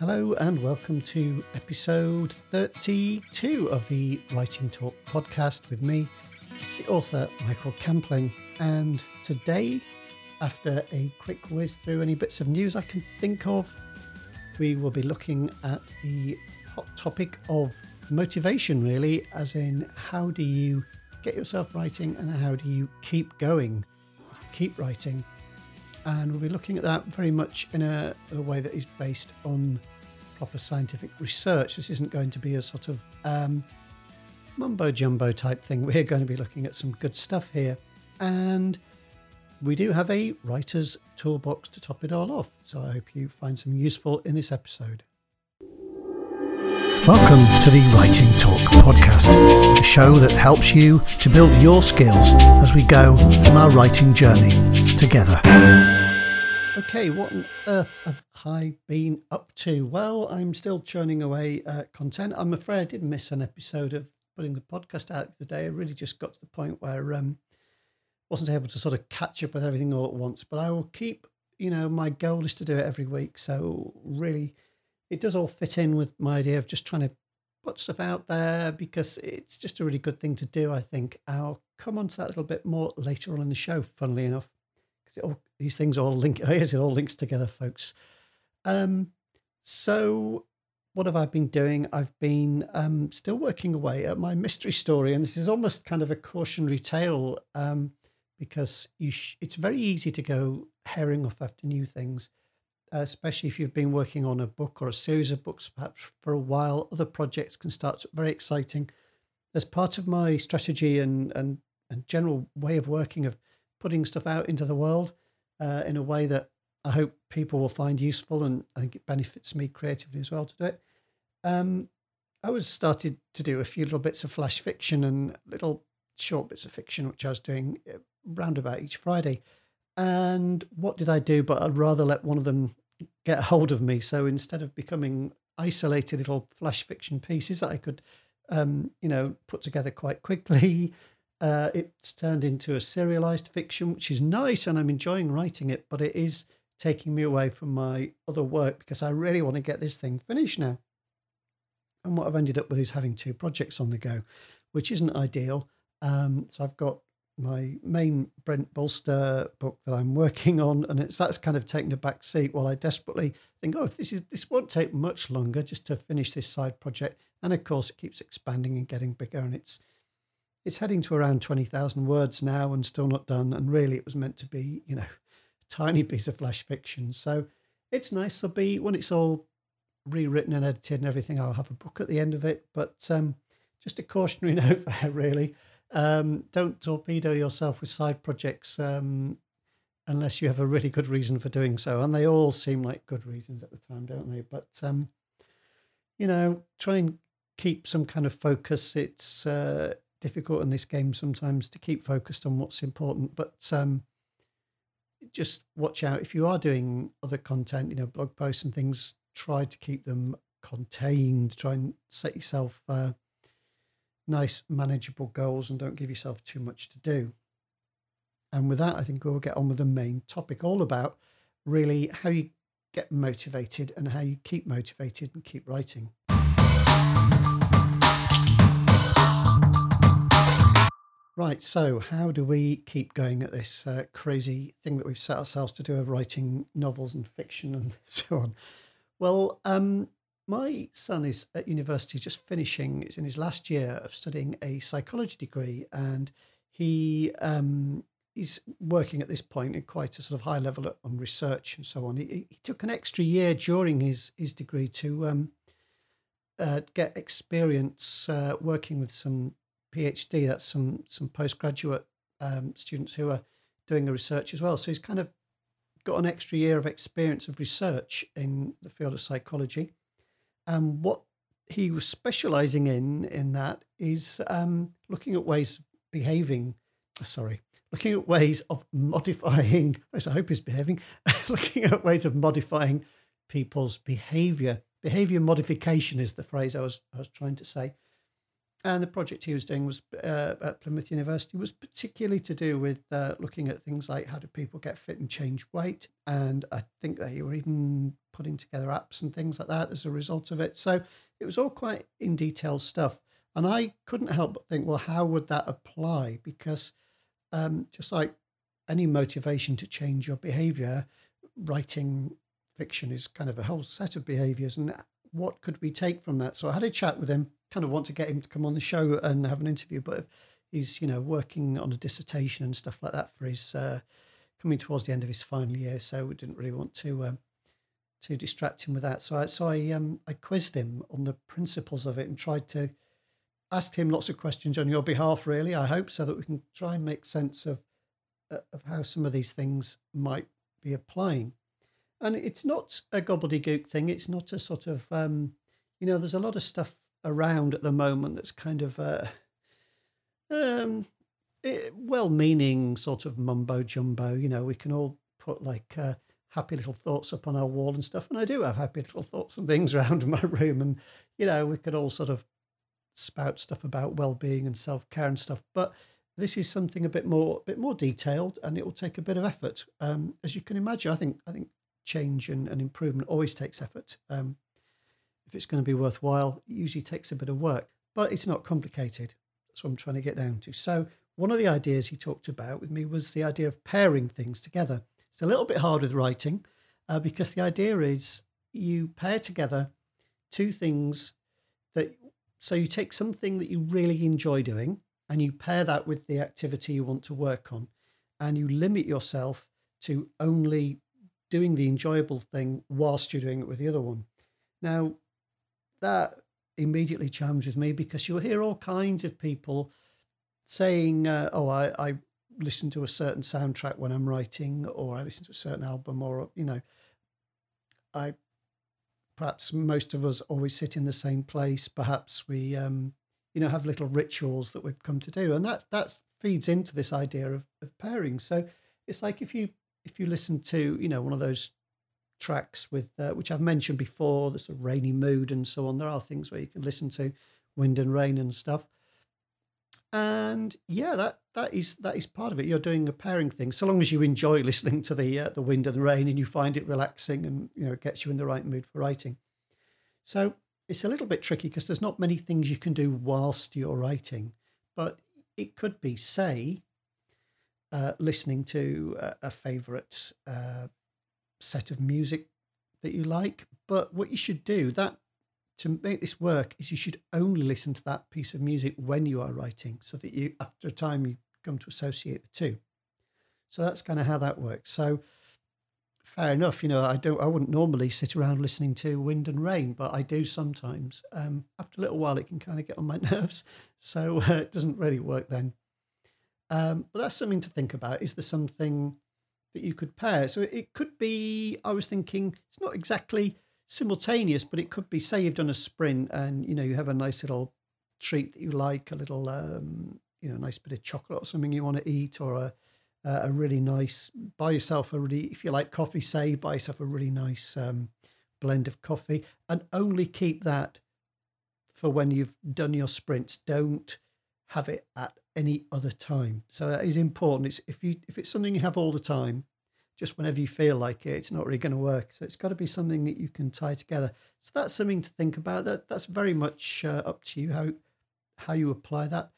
Hello and welcome to episode 32 of the Writing Talk podcast with me, the author Michael Campling. And today, after a quick whiz through any bits of news I can think of, we will be looking at the hot topic of motivation, really, as in how do you get yourself writing and how do you keep going, keep writing. And we'll be looking at that very much in a, a way that is based on proper scientific research. This isn't going to be a sort of um, mumbo jumbo type thing. We're going to be looking at some good stuff here. And we do have a writer's toolbox to top it all off. So I hope you find some useful in this episode. Welcome to the Writing Talk podcast, the show that helps you to build your skills as we go on our writing journey together. Okay, what on earth have I been up to? Well, I'm still churning away uh, content. I'm afraid I did miss an episode of putting the podcast out the day. I really just got to the point where um wasn't able to sort of catch up with everything all at once. But I will keep, you know, my goal is to do it every week. So really, it does all fit in with my idea of just trying to put stuff out there because it's just a really good thing to do. I think I'll come on to that a little bit more later on in the show. Funnily enough, because these things all link. It all links together, folks. Um, so what have I been doing? I've been um, still working away at my mystery story, and this is almost kind of a cautionary tale um, because sh- it's very easy to go herring off after new things, especially if you've been working on a book or a series of books perhaps for a while. Other projects can start very exciting. As part of my strategy and and and general way of working of putting stuff out into the world uh, in a way that I hope people will find useful and I think it benefits me creatively as well to do it. Um, I was started to do a few little bits of flash fiction and little short bits of fiction, which I was doing uh, round about each Friday. And what did I do? But I'd rather let one of them get hold of me. So instead of becoming isolated little flash fiction pieces that I could, um, you know, put together quite quickly, uh, it's turned into a serialized fiction, which is nice, and I'm enjoying writing it. But it is taking me away from my other work because I really want to get this thing finished now. And what I've ended up with is having two projects on the go, which isn't ideal. Um, so I've got my main Brent Bolster book that I'm working on, and it's that's kind of taken a back seat while I desperately think, oh, this is this won't take much longer just to finish this side project. And of course, it keeps expanding and getting bigger, and it's it's heading to around twenty thousand words now, and still not done. And really, it was meant to be, you know, a tiny piece of flash fiction. So it's nice. There'll be when it's all rewritten and edited and everything. I'll have a book at the end of it, but um, just a cautionary note there, really. Um, don't torpedo yourself with side projects um, unless you have a really good reason for doing so. And they all seem like good reasons at the time, don't they? But, um, you know, try and keep some kind of focus. It's uh, difficult in this game sometimes to keep focused on what's important, but um, just watch out if you are doing other content, you know, blog posts and things, try to keep them contained, try and set yourself. Uh, nice, manageable goals and don't give yourself too much to do. And with that, I think we'll get on with the main topic all about really how you get motivated and how you keep motivated and keep writing. Right, so how do we keep going at this uh, crazy thing that we've set ourselves to do of writing novels and fiction and so on? Well, um, my son is at university just finishing, it's in his last year of studying a psychology degree, and he um, he's working at this point at quite a sort of high level on research and so on. He, he took an extra year during his, his degree to um, uh, get experience uh, working with some PhD, that's some, some postgraduate um, students who are doing the research as well. So he's kind of got an extra year of experience of research in the field of psychology. And what he was specializing in in that is um, looking at ways of behaving. Sorry, looking at ways of modifying. as I hope he's behaving. looking at ways of modifying people's behavior. Behavior modification is the phrase I was I was trying to say. And the project he was doing was uh, at Plymouth University was particularly to do with uh, looking at things like how do people get fit and change weight. And I think they were even putting together apps and things like that as a result of it. So it was all quite in detail stuff. And I couldn't help but think, well, how would that apply? Because um, just like any motivation to change your behavior, writing fiction is kind of a whole set of behaviors. And what could we take from that? So I had a chat with him kind of want to get him to come on the show and have an interview, but he's you know working on a dissertation and stuff like that for his uh, coming towards the end of his final year, so we didn't really want to um, to distract him with that. So I so I um, I quizzed him on the principles of it and tried to ask him lots of questions on your behalf. Really, I hope so that we can try and make sense of uh, of how some of these things might be applying. And it's not a gobbledygook thing. It's not a sort of um, you know, there's a lot of stuff around at the moment that's kind of uh, um, eh, well-meaning sort of mumbo jumbo. You know, we can all put like uh, happy little thoughts up on our wall and stuff, and I do have happy little thoughts and things around my room, and you know, we could all sort of spout stuff about well-being and self-care and stuff, but this is something a bit more a bit more detailed and it will take a bit of effort um, as you can imagine i think i think change and, and improvement always takes effort um, if it's going to be worthwhile, it usually takes a bit of work, but it's not complicated. That's what I'm trying to get down to. So, one of the ideas he talked about with me was the idea of pairing things together. It's a little bit hard with writing uh, because the idea is you pair together two things that, so you take something that you really enjoy doing and you pair that with the activity you want to work on and you limit yourself to only doing the enjoyable thing whilst you're doing it with the other one. Now, that immediately chimes with me because you'll hear all kinds of people saying, uh, "Oh, I, I listen to a certain soundtrack when I'm writing, or I listen to a certain album, or you know, I perhaps most of us always sit in the same place. Perhaps we, um, you know, have little rituals that we've come to do, and that that feeds into this idea of, of pairing. So it's like if you if you listen to you know one of those tracks with uh, which I've mentioned before, the sort of rainy mood and so on. There are things where you can listen to wind and rain and stuff. And yeah, that that is that is part of it. You're doing a pairing thing, so long as you enjoy listening to the uh, the wind and the rain, and you find it relaxing, and you know it gets you in the right mood for writing. So it's a little bit tricky because there's not many things you can do whilst you're writing, but it could be, say, uh, listening to a, a favourite uh, set of music that you like. But what you should do that to make this work is you should only listen to that piece of music when you are writing, so that you after a time you come to associate the two. So that's kind of how that works. So fair enough, you know, I don't I wouldn't normally sit around listening to wind and rain, but I do sometimes. Um, after a little while, it can kind of get on my nerves, so uh, it doesn't really work then. Um, but that's something to think about. Is there something that you could pair. So it could be, I was thinking, it's not exactly simultaneous, but it could be saved on a sprint and, you know, you have a nice little treat that you like, a little, um, you know, nice bit of chocolate or something you want to eat or a, a really nice, buy yourself a really, if you like coffee, say, buy yourself a really nice um, blend of coffee and only keep that for when you've done your sprints. Don't have it at any other time. So that is important. It's if you if it's something you have all the time, just whenever you feel like it, it's not really going to work. So it's got to be something that you can tie together. So that's something to think about. That that's very much uh, up to you how how you apply that.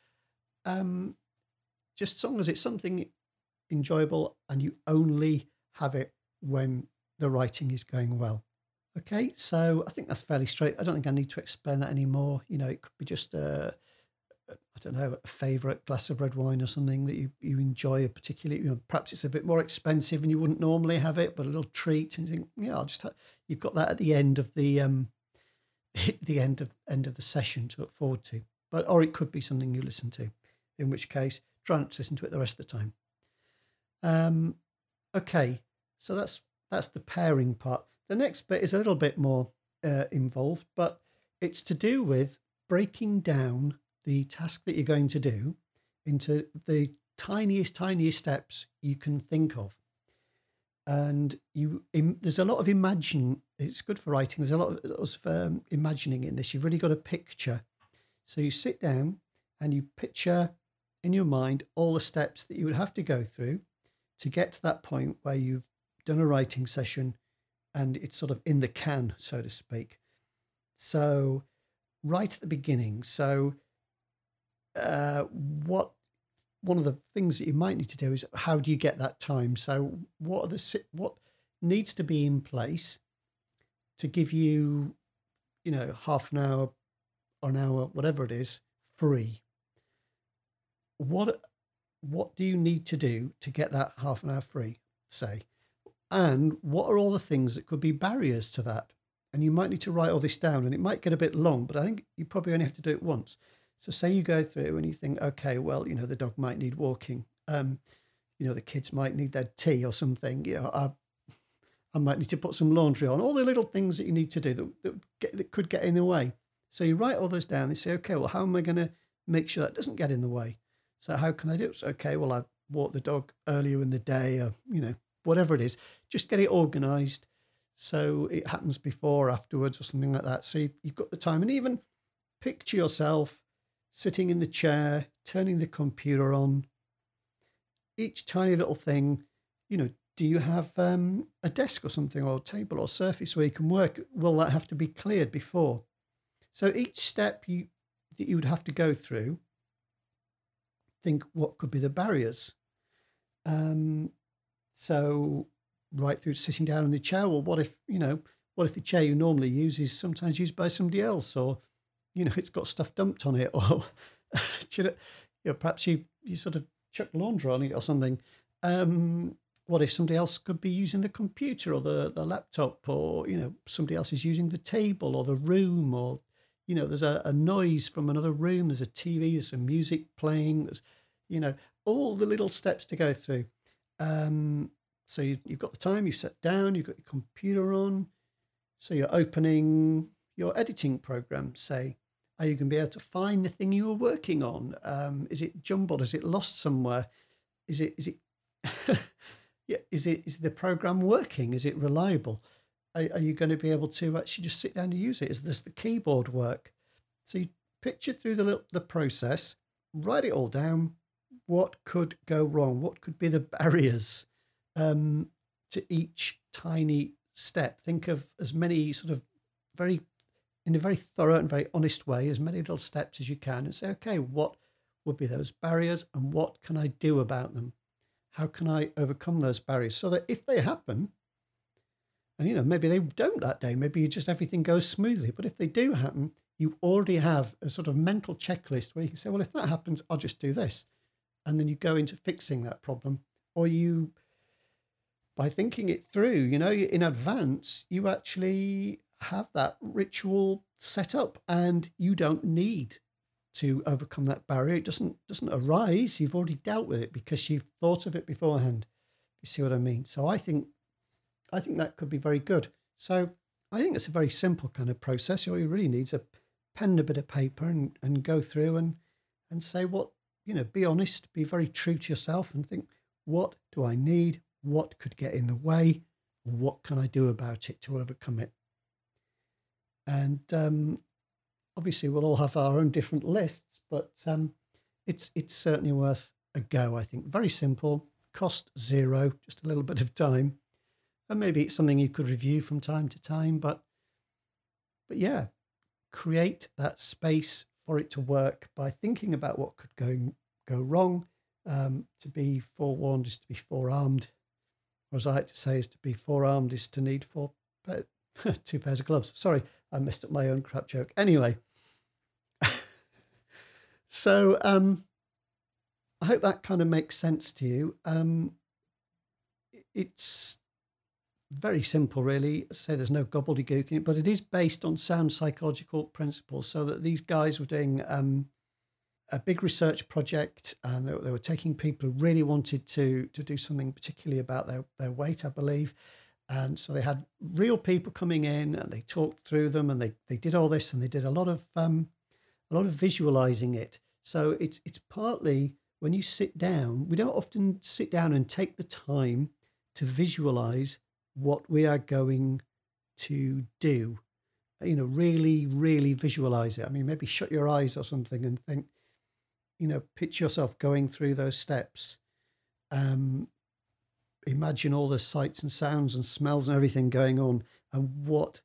Um, just as long as it's something enjoyable and you only have it when the writing is going well. Okay, so I think that's fairly straight. I don't think I need to explain that anymore. You know, it could be just a uh, don't know, a favourite glass of red wine or something that you, you enjoy a particularly, you know, perhaps it's a bit more expensive and you wouldn't normally have it, but a little treat and you think, yeah, I'll just have, you've got that at the end of the um the end of end of the session to look forward to. But or it could be something you listen to, in which case try not to listen to it the rest of the time. Um okay, so that's that's the pairing part. The next bit is a little bit more uh, involved, but it's to do with breaking down the task that you're going to do into the tiniest, tiniest steps you can think of. And you, Im, there's a lot of imagine. It's good for writing. There's a lot of, of um, imagining in this. You've really got a picture. So you sit down and you picture in your mind all the steps that you would have to go through to get to that point where you've done a writing session and it's sort of in the can, so to speak. So, right at the beginning, so uh, what one of the things that you might need to do is how do you get that time? So, what are the what needs to be in place to give you, you know, half an hour or an hour, whatever it is, free? What what do you need to do to get that half an hour free? Say, and what are all the things that could be barriers to that? And you might need to write all this down, and it might get a bit long, but I think you probably only have to do it once. So say you go through and you think, okay, well, you know, the dog might need walking. Um, you know, the kids might need their tea or something. You know, I, I might need to put some laundry on. All the little things that you need to do that, that, get, that could get in the way. So you write all those down and say, okay, well, how am I going to make sure that doesn't get in the way? So how can I do it? So, okay, well, I walk the dog earlier in the day or, you know, whatever it is. Just get it organised so it happens before, afterwards, or something like that. So you've got the time. And even picture yourself sitting in the chair, turning the computer on. Each tiny little thing, you know, do you have um, a desk or something, or a table or surface where you can work? Will that have to be cleared before? So each step you that you would have to go through, think what could be the barriers. Um, so right through sitting down in the chair. Well, what if you know? What if the chair you normally use is sometimes used by somebody else, or you know, it's got stuff dumped on it, or you, know, you know, perhaps you you sort of chuck laundry on it or something. Um, what if somebody else could be using the computer or the, the laptop, or you know, somebody else is using the table or the room, or you know, there's a, a noise from another room. There's a TV. There's some music playing. There's you know, all the little steps to go through. Um, so you, you've got the time. You sit down. You've got your computer on. So you're opening your editing program, say, are you going to be able to find the thing you were working on? Um, is it jumbled? Is it lost somewhere? Is it is it yeah? Is it is the program working? Is it reliable? Are, are you going to be able to actually just sit down and use it? Is this the keyboard work? So you picture through the the process, write it all down. What could go wrong? What could be the barriers um, to each tiny step? Think of as many sort of very in a very thorough and very honest way as many little steps as you can and say, okay, what would be those barriers and what can I do about them? How can I overcome those barriers so that if they happen, and you know, maybe they don't that day, maybe you just everything goes smoothly, but if they do happen, you already have a sort of mental checklist where you can say, well, if that happens, I'll just do this. And then you go into fixing that problem. Or you, by thinking it through, you know, in advance, you actually have that ritual set up and you don't need to overcome that barrier. It doesn't doesn't arise. You've already dealt with it because you've thought of it beforehand. You see what I mean? So I think I think that could be very good. So I think it's a very simple kind of process. All you really need is a pen and a bit of paper and, and go through and and say what, you know, be honest, be very true to yourself and think, what do I need? What could get in the way? What can I do about it to overcome it? And um, obviously, we'll all have our own different lists, but um, it's it's certainly worth a go. I think very simple, cost zero, just a little bit of time, and maybe it's something you could review from time to time. But but yeah, create that space for it to work by thinking about what could go go wrong. Um, to be forewarned is to be forearmed, or as I like to say, is to be forearmed is to need four two pairs of gloves. Sorry, I messed up my own crap joke. Anyway, so um, I hope that kind of makes sense to you. Um, it's very simple, really. say there's no gobbledygook in it, but it is based on sound psychological principles. So that these guys were doing um, a big research project, and they, were taking people who really wanted to to do something particularly about their their weight, I believe, and so they had real people coming in and they talked through them and they, they did all this and they did a lot of um, a lot of visualizing it. So it's it's partly when you sit down, we don't often sit down and take the time to visualize what we are going to do. you know, really, really visualize it. I mean, maybe shut your eyes or something and think, you know, picture yourself going through those steps. Um, imagine all the sights and sounds and smells and everything going on, and what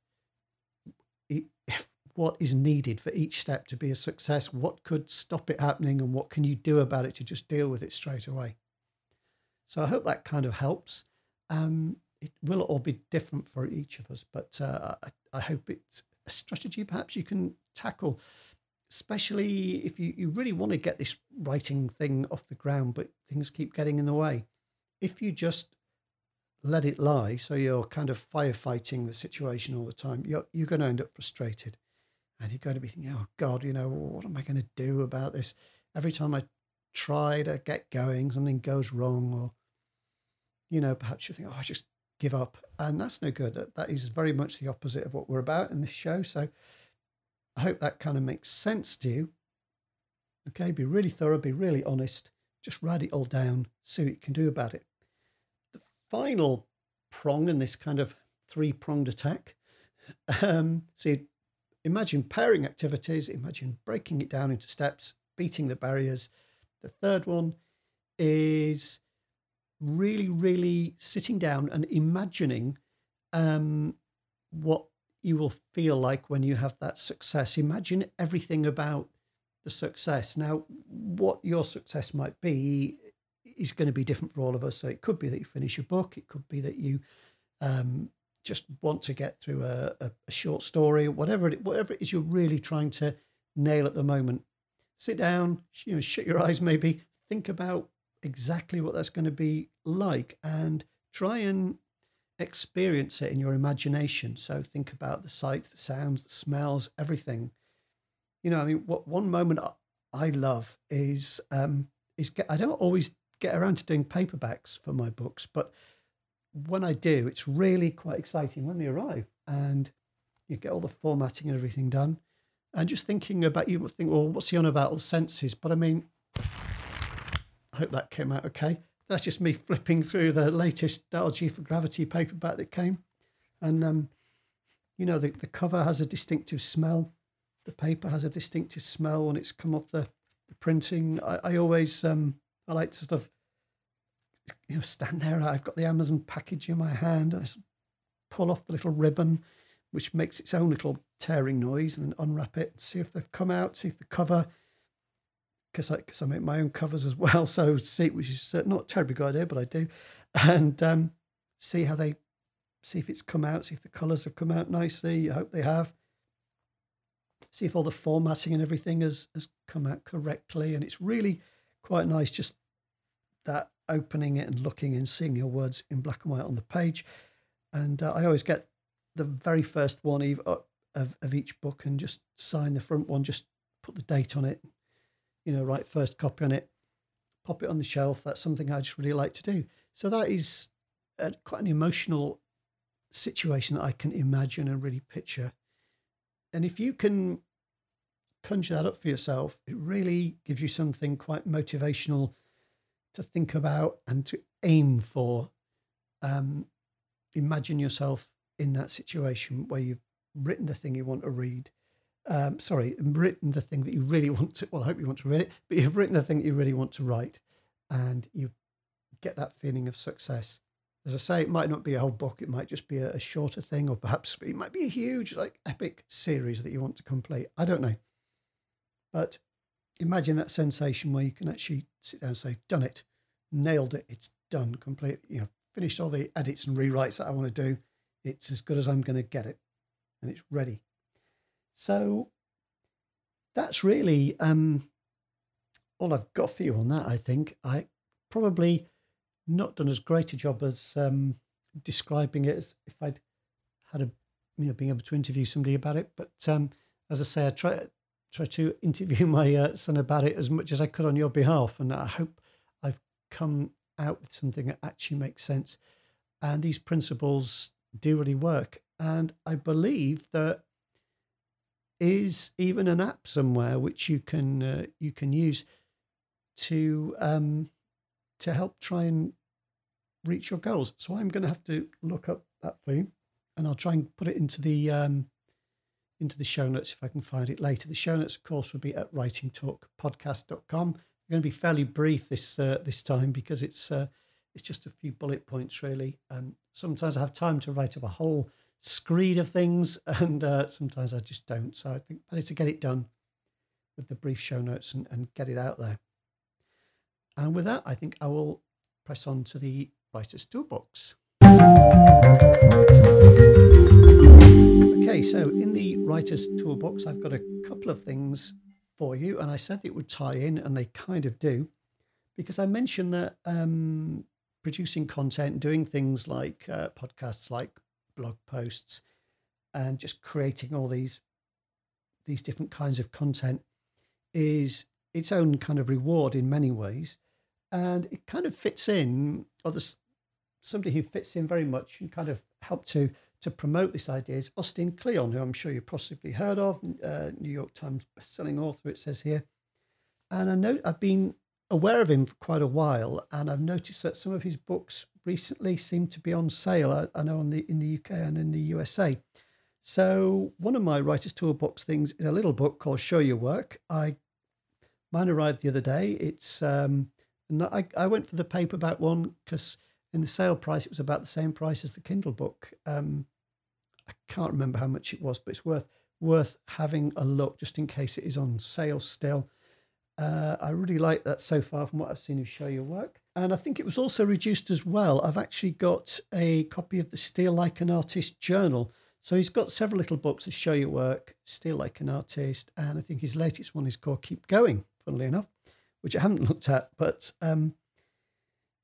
it, what is needed for each step to be a success. What could stop it happening, and what can you do about it to just deal with it straight away? So I hope that kind of helps. Um, it will all be different for each of us, but uh, I, I hope it's a strategy perhaps you can tackle, especially if you, you really want to get this writing thing off the ground, but things keep getting in the way. If you just let it lie, so you're kind of firefighting the situation all the time, you're, you're going to end up frustrated. And you're going to be thinking, oh God, you know, what am I going to do about this? Every time I try to get going, something goes wrong, or, you know, perhaps you think, oh, I just give up. And that's no good. That, that is very much the opposite of what we're about in this show. So I hope that kind of makes sense to you. Okay, be really thorough, be really honest, just write it all down, see what you can do about it. Final prong in this kind of three pronged attack. Um, so imagine pairing activities, imagine breaking it down into steps, beating the barriers. The third one is really, really sitting down and imagining um, what you will feel like when you have that success. Imagine everything about the success. Now, what your success might be is going to be different for all of us. So it could be that you finish a book, it could be that you um, just want to get through a, a, a short story, whatever it, whatever it is you're really trying to nail at the moment. Sit down, you know, shut your eyes, maybe think about exactly what that's going to be like and try and experience it in your imagination. So think about the sights, the sounds, the smells, everything. You know, I mean, what one moment I love is um, is I don't always get around to doing paperbacks for my books, but when I do, it's really quite exciting when they arrive and you get all the formatting and everything done. And just thinking about you think, well, what's he on about all senses? But I mean, I hope that came out okay. That's just me flipping through the latest Dial for Gravity paperback that came. And, um, you know, the, the cover has a distinctive smell. The paper has a distinctive smell when it's come off the, the printing. I, I always, um, I like to sort of, you know, stand there. I've got the Amazon package in my hand. And I pull off the little ribbon, which makes its own little tearing noise, and then unwrap it, and see if they've come out, see if the cover because I, cause I make my own covers as well. So see, which is not a terribly good idea, but I do, and um, see how they, see if it's come out, see if the colours have come out nicely. I hope they have. See if all the formatting and everything has has come out correctly, and it's really quite nice. Just that opening it and looking and seeing your words in black and white on the page. And uh, I always get the very first one uh, of, of each book and just sign the front one, just put the date on it, you know, write first copy on it, pop it on the shelf. That's something I just really like to do. So that is a, quite an emotional situation that I can imagine and really picture. And if you can conjure that up for yourself, it really gives you something quite motivational to think about and to aim for. Um, imagine yourself in that situation where you've written the thing you want to read um, sorry, written the thing that you really want to, well, I hope you want to read it, but you've written the thing that you really want to write and you get that feeling of success. As I say, it might not be a whole book, it might just be a, a shorter thing, or perhaps it might be a huge, like, epic series that you want to complete. I don't know. But imagine that sensation where you can actually sit down and say, done it, nailed it, it's done completely, you know, finished all the edits and rewrites that I want to do. It's as good as I'm going to get it, and it's ready. So that's really um, all I've got for you on that. I think I probably not done as great a job as um, describing it as if I'd had a you know being able to interview somebody about it. But um, as I say, I try try to interview my uh, son about it as much as I could on your behalf, and I hope I've come out with something that actually makes sense. And these principles do really work. And I believe that is even an app somewhere which you can uh, you can use to um, to help try and reach your goals. So I'm going to have to look up that for you, and I'll try and put it into the um, into the show notes if I can find it later. The show notes, of course, will be at writingtalkpodcast.com. I'm going to be fairly brief this uh, this time because it's uh, it's just a few bullet points really. And sometimes I have time to write up a whole screed of things, and uh, sometimes I just don't. So I think better to get it done with the brief show notes and, and get it out there. And with that, I think I will press on to the Writer's Toolbox. Okay, so in the Writer's Toolbox, I've got a couple of things for you, and I said it would tie in, and they kind of do, because I mentioned that um, producing content, doing things like uh, podcasts, like blog posts, and just creating all these these different kinds of content is its own kind of reward in many ways, and it kind of fits in, or there's somebody who fits in very much and kind of helped to to promote this idea is Austin Kleon, who I'm sure you've possibly heard of, uh, New York Times selling author, it says here. And I know I've been aware of him for quite a while, and I've noticed that some of his books recently seem to be on sale. I, I know on the in the UK and in the USA. So one of my writer's toolbox things is a little book called Show Your Work. I mine arrived the other day. It's um, I, I went for the paperback one because in the sale price, it was about the same price as the Kindle book. Um, I can't remember how much it was, but it's worth worth having a look just in case it is on sale still. Uh, I really like that so far from what I've seen of Show Your Work. And I think it was also reduced as well. I've actually got a copy of the Steal Like an Artist journal. So he's got several little books of Show Your Work, Steal Like an Artist, and I think his latest one is called Keep Going, funnily enough, which I haven't looked at. But um,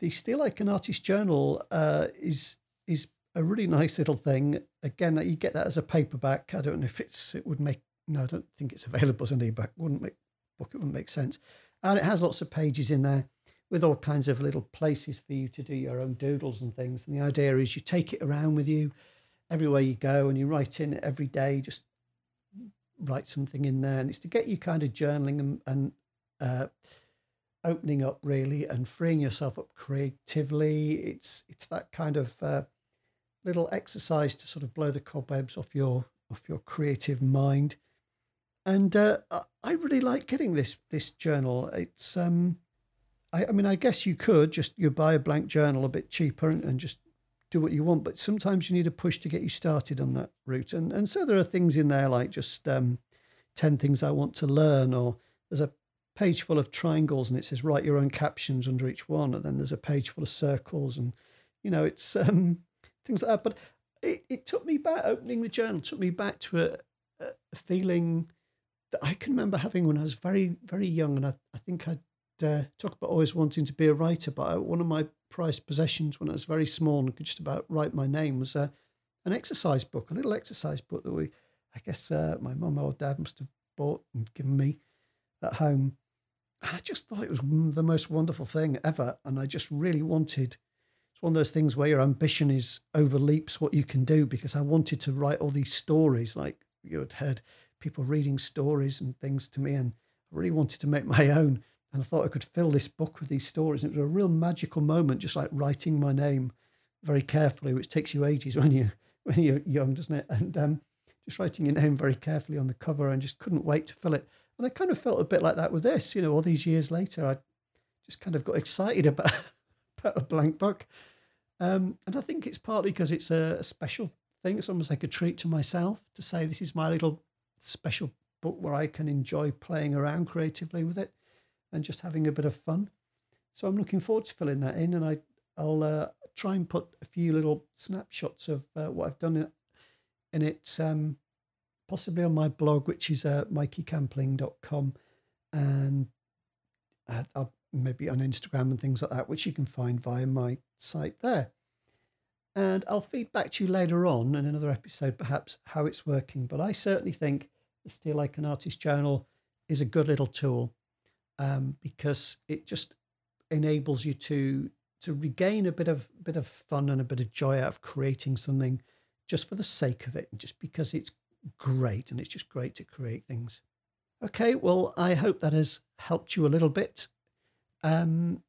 the Steal Like an Artist journal uh, is is a really nice little thing. Again, you get that as a paperback. I don't know if it's it would make no, I don't think it's available as an ebook. Wouldn't make book. It wouldn't make sense. And it has lots of pages in there with all kinds of little places for you to do your own doodles and things. And the idea is you take it around with you everywhere you go, and you write in it every day. Just write something in there, and it's to get you kind of journaling and, and uh, opening up really and freeing yourself up creatively. It's it's that kind of uh, little exercise to sort of blow the cobwebs off your off your creative mind. And uh, I really like getting this this journal. It's um, I, I mean I guess you could just you buy a blank journal a bit cheaper and, and just do what you want, but sometimes you need a push to get you started on that route. And and so there are things in there like just um, ten things I want to learn, or there's a page full of triangles and it says write your own captions under each one and then there's a page full of circles and you know it's um, things like that. But it, it took me back opening the journal took me back to a, a feeling that i can remember having when i was very very young and i, I think i'd uh, talk about always wanting to be a writer but I, one of my prized possessions when i was very small and could just about write my name was uh, an exercise book a little exercise book that we i guess uh, my mum or dad must have bought and given me at home I just thought it was the most wonderful thing ever. And I just really wanted, it's one of those things where your ambition is overleaps what you can do because I wanted to write all these stories. Like you had heard people reading stories and things to me, and I really wanted to make my own. And I thought I could fill this book with these stories. And it was a real magical moment, just like writing my name very carefully, which takes you ages when you when you're young, doesn't it? And um, just writing your name very carefully on the cover, and just couldn't wait to fill it. And I kind of felt a bit like that with this, you know, all these years later, I just kind of got excited about, about a blank book. Um, and I think it's partly because it's a, a special thing. It's almost like a treat to myself to say this is my little special book where I can enjoy playing around creatively with it and just having a bit of fun. So I'm looking forward to filling that in, and I I'll uh, try and put a few little snapshots of uh, what I've done in, in it um, possibly on my blog, which is uh, mikeycampling.com, and uh, I'll maybe on Instagram and things like that, which you can find via my site there. And I'll feed back to you later on in another episode, perhaps how it's working. But I certainly think the Steal Like an Artist Journal is a good little tool um, because it just enables you to to regain a bit of bit of fun and a bit of joy out of creating something just for the sake of it, and just because it's great. And it's just great to create things. Okay, well, I hope that has helped you a little bit um,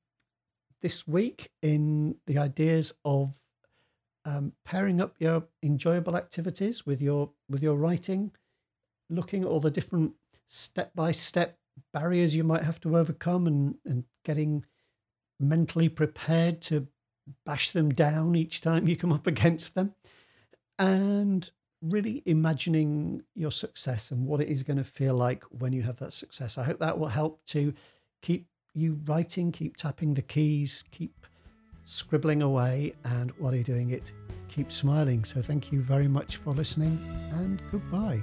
this week in the ideas of um, pairing up your enjoyable activities with your with your writing, looking at all the different step by step barriers you might have to overcome and, and getting mentally prepared to bash them down each time you come up against them. And really imagining your success and what it is going to feel like when you have that success. I hope that will help to keep you writing, keep tapping the keys, keep scribbling away, and while you're doing it, keep smiling. So, thank you very much for listening, and goodbye.